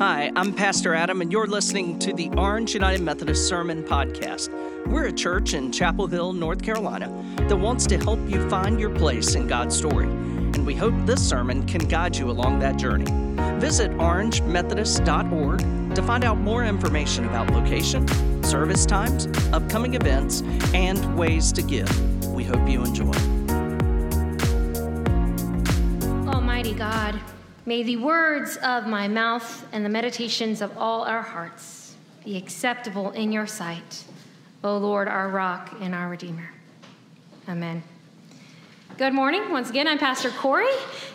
Hi, I'm Pastor Adam, and you're listening to the Orange United Methodist Sermon Podcast. We're a church in Chapel Hill, North Carolina, that wants to help you find your place in God's story. And we hope this sermon can guide you along that journey. Visit orangemethodist.org to find out more information about location, service times, upcoming events, and ways to give. We hope you enjoy. Almighty God, May the words of my mouth and the meditations of all our hearts be acceptable in your sight, O Lord, our rock and our Redeemer. Amen. Good morning. Once again, I'm Pastor Corey,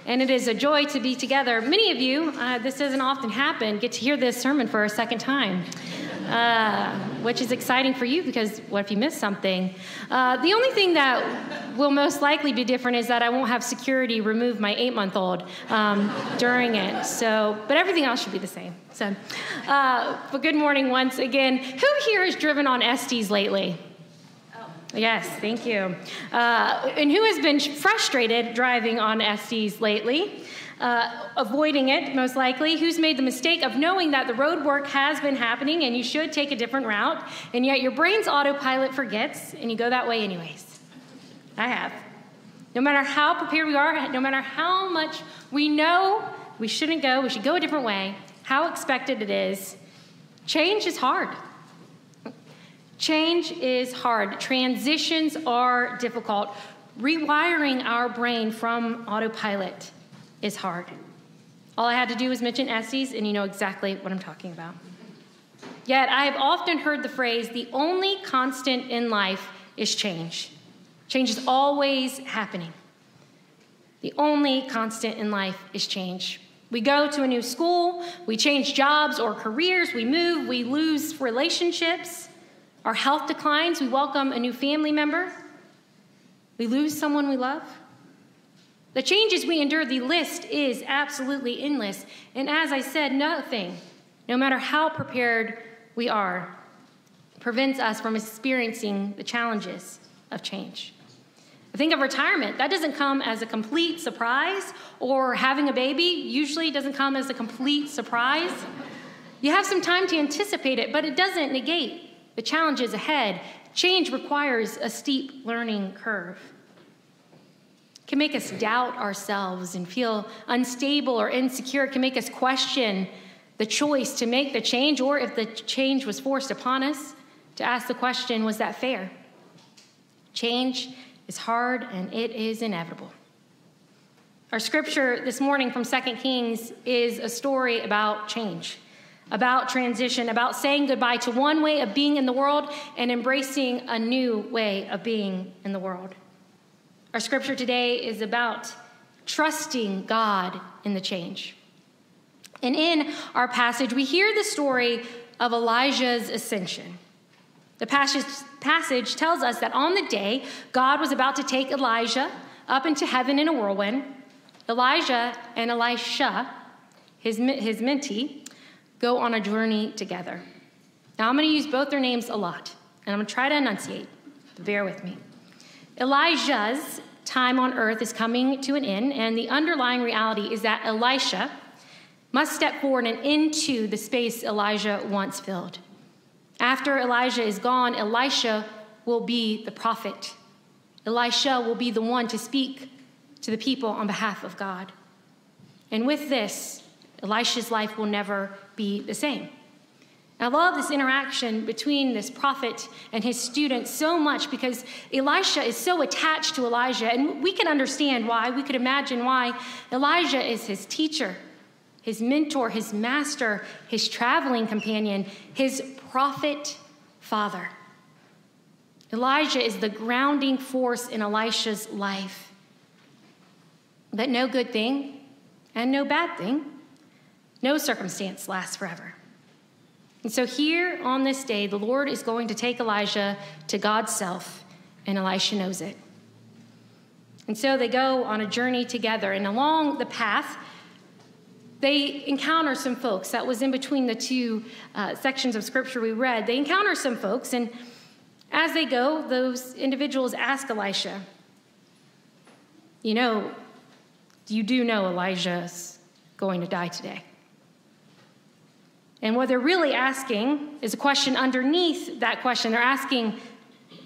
and it is a joy to be together. Many of you, uh, this doesn't often happen, get to hear this sermon for a second time. Uh, which is exciting for you because what if you miss something? Uh, the only thing that will most likely be different is that I won't have security remove my eight month old um, during it. So, but everything else should be the same. So, uh, but good morning once again. Who here has driven on Estes lately? Yes, thank you. Uh, and who has been frustrated driving on Estes lately? Uh, avoiding it, most likely, who's made the mistake of knowing that the road work has been happening and you should take a different route, and yet your brain's autopilot forgets and you go that way anyways. I have. No matter how prepared we are, no matter how much we know we shouldn't go, we should go a different way, how expected it is, change is hard. Change is hard. Transitions are difficult. Rewiring our brain from autopilot is hard. All I had to do was mention Estes, and you know exactly what I'm talking about. Yet, I have often heard the phrase the only constant in life is change. Change is always happening. The only constant in life is change. We go to a new school, we change jobs or careers, we move, we lose relationships, our health declines, we welcome a new family member, we lose someone we love. The changes we endure, the list is absolutely endless. And as I said, nothing, no matter how prepared we are, prevents us from experiencing the challenges of change. I think of retirement. That doesn't come as a complete surprise, or having a baby usually doesn't come as a complete surprise. You have some time to anticipate it, but it doesn't negate the challenges ahead. Change requires a steep learning curve can make us doubt ourselves and feel unstable or insecure. It can make us question the choice to make the change, or if the change was forced upon us, to ask the question was that fair? Change is hard and it is inevitable. Our scripture this morning from 2 Kings is a story about change, about transition, about saying goodbye to one way of being in the world and embracing a new way of being in the world. Our scripture today is about trusting God in the change. And in our passage, we hear the story of Elijah's ascension. The passage, passage tells us that on the day God was about to take Elijah up into heaven in a whirlwind, Elijah and Elisha, his, his mentee, go on a journey together. Now, I'm going to use both their names a lot, and I'm going to try to enunciate. Bear with me. Elijah's time on earth is coming to an end, and the underlying reality is that Elisha must step forward and into the space Elijah once filled. After Elijah is gone, Elisha will be the prophet. Elisha will be the one to speak to the people on behalf of God. And with this, Elisha's life will never be the same. I love this interaction between this prophet and his student so much because Elisha is so attached to Elijah, and we can understand why. We could imagine why. Elijah is his teacher, his mentor, his master, his traveling companion, his prophet father. Elijah is the grounding force in Elisha's life. But no good thing and no bad thing, no circumstance lasts forever. And so, here on this day, the Lord is going to take Elijah to God's self, and Elisha knows it. And so they go on a journey together, and along the path, they encounter some folks. That was in between the two uh, sections of scripture we read. They encounter some folks, and as they go, those individuals ask Elisha, You know, you do know Elijah's going to die today. And what they're really asking is a question underneath that question. They're asking,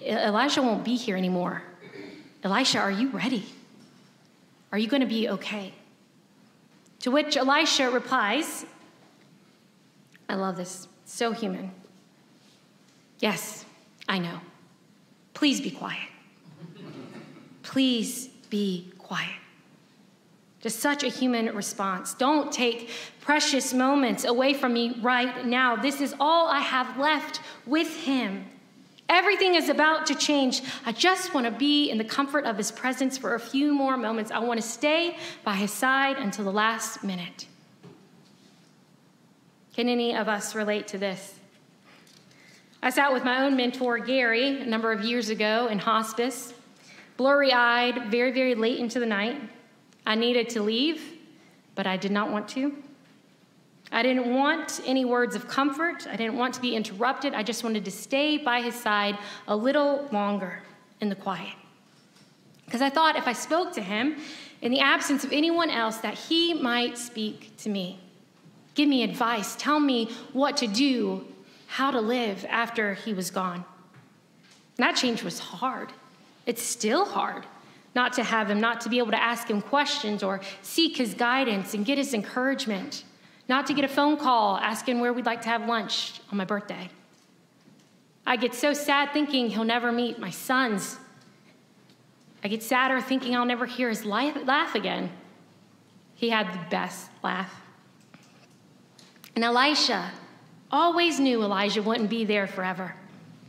Elijah won't be here anymore. Elisha, are you ready? Are you going to be okay? To which Elisha replies, I love this, so human. Yes, I know. Please be quiet. Please be quiet. Just such a human response. Don't take precious moments away from me right now. This is all I have left with him. Everything is about to change. I just want to be in the comfort of his presence for a few more moments. I want to stay by his side until the last minute. Can any of us relate to this? I sat with my own mentor, Gary, a number of years ago in hospice, blurry eyed, very, very late into the night. I needed to leave, but I did not want to. I didn't want any words of comfort. I didn't want to be interrupted. I just wanted to stay by his side a little longer in the quiet. Because I thought if I spoke to him in the absence of anyone else, that he might speak to me, give me advice, tell me what to do, how to live after he was gone. And that change was hard. It's still hard not to have him, not to be able to ask him questions or seek his guidance and get his encouragement, not to get a phone call asking where we'd like to have lunch on my birthday. I get so sad thinking he'll never meet my sons. I get sadder thinking I'll never hear his laugh again. He had the best laugh. And Elisha always knew Elijah wouldn't be there forever.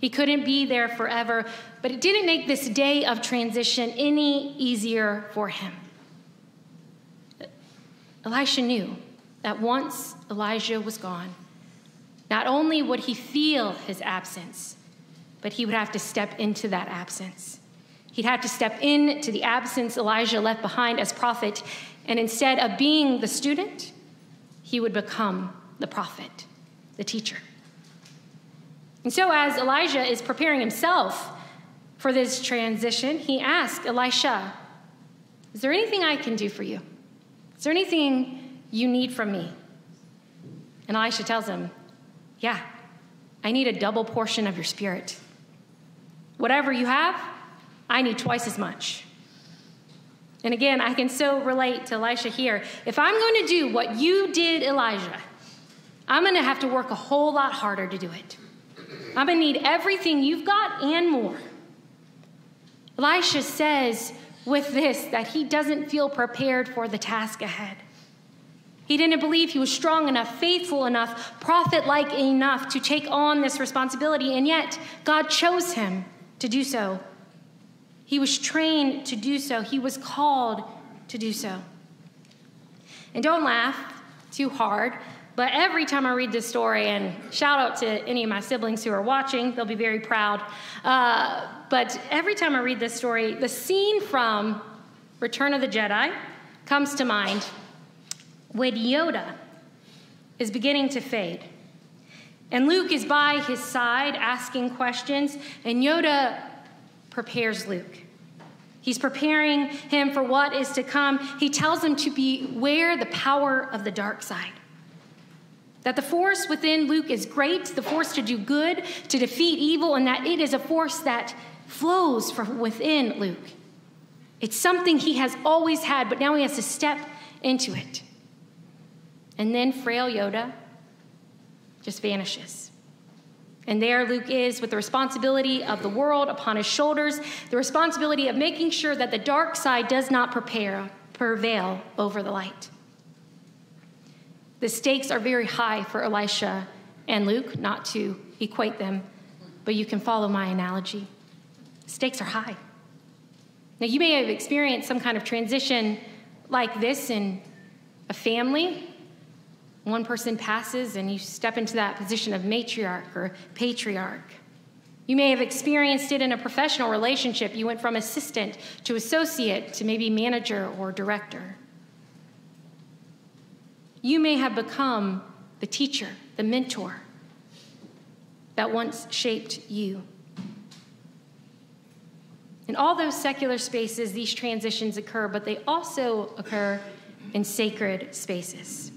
He couldn't be there forever, but it didn't make this day of transition any easier for him. Elisha knew that once Elijah was gone, not only would he feel his absence, but he would have to step into that absence. He'd have to step into the absence Elijah left behind as prophet, and instead of being the student, he would become the prophet, the teacher. And so, as Elijah is preparing himself for this transition, he asked Elisha, Is there anything I can do for you? Is there anything you need from me? And Elisha tells him, Yeah, I need a double portion of your spirit. Whatever you have, I need twice as much. And again, I can so relate to Elisha here. If I'm going to do what you did, Elijah, I'm going to have to work a whole lot harder to do it. I'm going to need everything you've got and more. Elisha says with this that he doesn't feel prepared for the task ahead. He didn't believe he was strong enough, faithful enough, prophet like enough to take on this responsibility, and yet God chose him to do so. He was trained to do so, he was called to do so. And don't laugh too hard but every time I read this story, and shout out to any of my siblings who are watching, they'll be very proud. Uh, but every time I read this story, the scene from Return of the Jedi comes to mind when Yoda is beginning to fade. And Luke is by his side asking questions, and Yoda prepares Luke. He's preparing him for what is to come. He tells him to beware the power of the dark side. That the force within Luke is great, the force to do good, to defeat evil, and that it is a force that flows from within Luke. It's something he has always had, but now he has to step into it. And then frail Yoda just vanishes. And there Luke is with the responsibility of the world upon his shoulders, the responsibility of making sure that the dark side does not prepare, prevail over the light. The stakes are very high for Elisha and Luke, not to equate them, but you can follow my analogy. stakes are high. Now, you may have experienced some kind of transition like this in a family. One person passes, and you step into that position of matriarch or patriarch. You may have experienced it in a professional relationship. You went from assistant to associate to maybe manager or director. You may have become the teacher, the mentor that once shaped you. In all those secular spaces, these transitions occur, but they also occur in sacred spaces.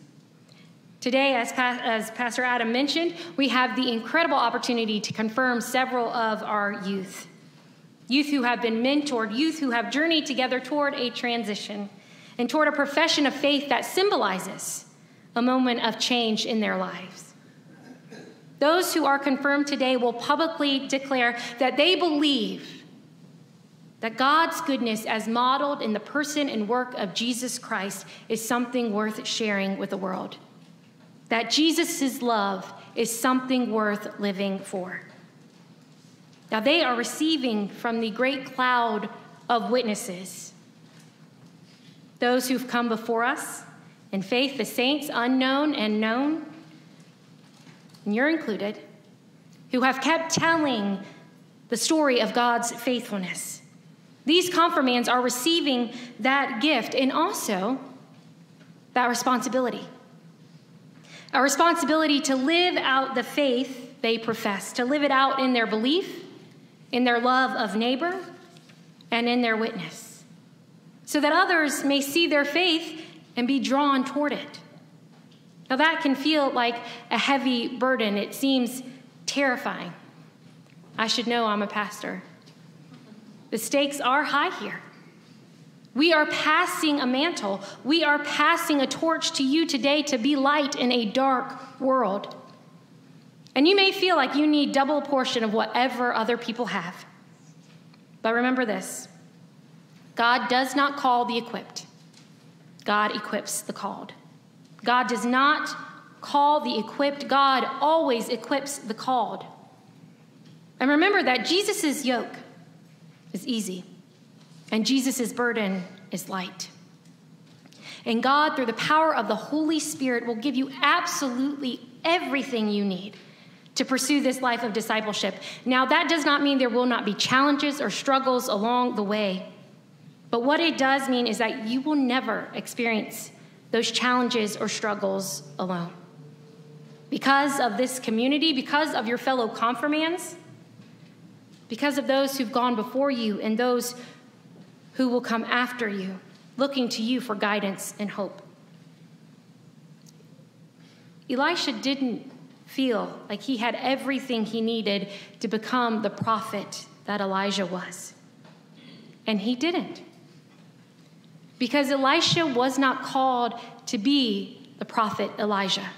Today, as, pa- as Pastor Adam mentioned, we have the incredible opportunity to confirm several of our youth. Youth who have been mentored, youth who have journeyed together toward a transition and toward a profession of faith that symbolizes a moment of change in their lives. Those who are confirmed today will publicly declare that they believe that God's goodness, as modeled in the person and work of Jesus Christ, is something worth sharing with the world. That Jesus' love is something worth living for. Now, they are receiving from the great cloud of witnesses those who've come before us in faith, the saints, unknown and known, and you're included, who have kept telling the story of God's faithfulness. These confirmands are receiving that gift and also that responsibility. A responsibility to live out the faith they profess, to live it out in their belief, in their love of neighbor, and in their witness, so that others may see their faith and be drawn toward it. Now, that can feel like a heavy burden. It seems terrifying. I should know I'm a pastor. The stakes are high here. We are passing a mantle. We are passing a torch to you today to be light in a dark world. And you may feel like you need double portion of whatever other people have. But remember this God does not call the equipped, God equips the called. God does not call the equipped, God always equips the called. And remember that Jesus' yoke is easy and Jesus' burden is light. And God, through the power of the Holy Spirit, will give you absolutely everything you need to pursue this life of discipleship. Now, that does not mean there will not be challenges or struggles along the way. But what it does mean is that you will never experience those challenges or struggles alone. Because of this community, because of your fellow confirmands, because of those who've gone before you and those who will come after you, looking to you for guidance and hope. Elisha didn't feel like he had everything he needed to become the prophet that Elijah was. And he didn't. Because Elisha was not called to be the prophet Elijah,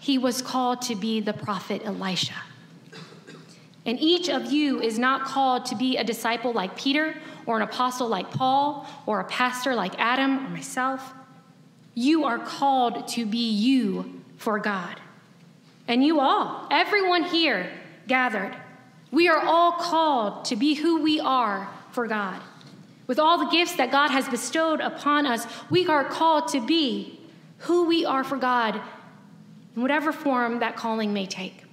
he was called to be the prophet Elisha. And each of you is not called to be a disciple like Peter, or an apostle like Paul, or a pastor like Adam or myself. You are called to be you for God. And you all, everyone here gathered, we are all called to be who we are for God. With all the gifts that God has bestowed upon us, we are called to be who we are for God in whatever form that calling may take.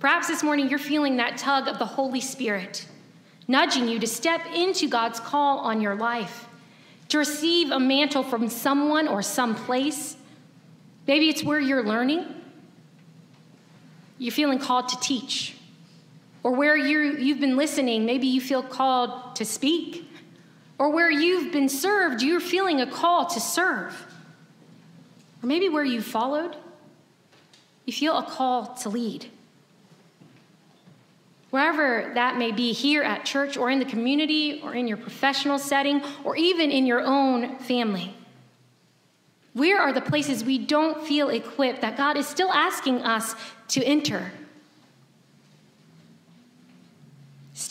Perhaps this morning you're feeling that tug of the Holy Spirit, nudging you to step into God's call on your life, to receive a mantle from someone or some place. Maybe it's where you're learning. You're feeling called to teach or where you you've been listening, maybe you feel called to speak. Or where you've been served, you're feeling a call to serve. Or maybe where you followed, you feel a call to lead. Wherever that may be, here at church or in the community or in your professional setting or even in your own family. Where are the places we don't feel equipped that God is still asking us to enter?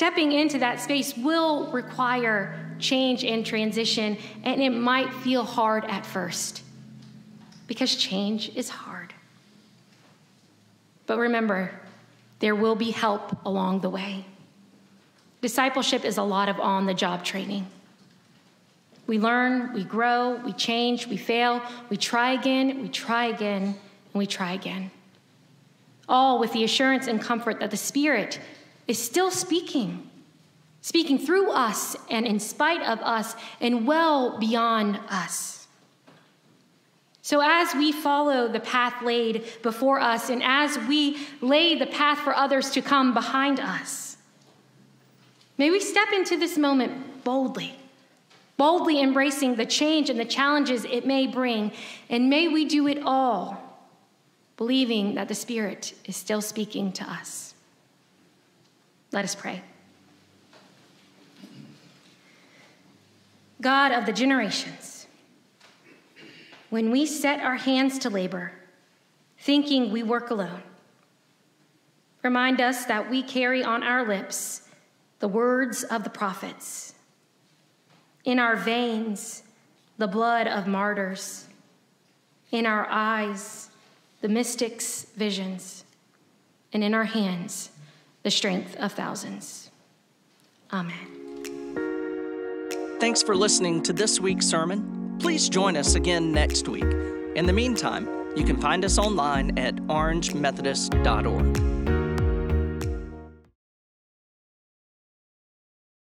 Stepping into that space will require change and transition, and it might feel hard at first because change is hard. But remember, there will be help along the way. Discipleship is a lot of on the job training. We learn, we grow, we change, we fail, we try again, we try again, and we try again. All with the assurance and comfort that the Spirit is still speaking, speaking through us and in spite of us and well beyond us. So, as we follow the path laid before us and as we lay the path for others to come behind us, may we step into this moment boldly boldly embracing the change and the challenges it may bring. And may we do it all believing that the Spirit is still speaking to us. Let us pray. God of the generations, when we set our hands to labor, thinking we work alone, remind us that we carry on our lips the words of the prophets, in our veins, the blood of martyrs, in our eyes, the mystic's visions, and in our hands, the strength of thousands. Amen. Thanks for listening to this week's sermon. Please join us again next week. In the meantime, you can find us online at orangemethodist.org.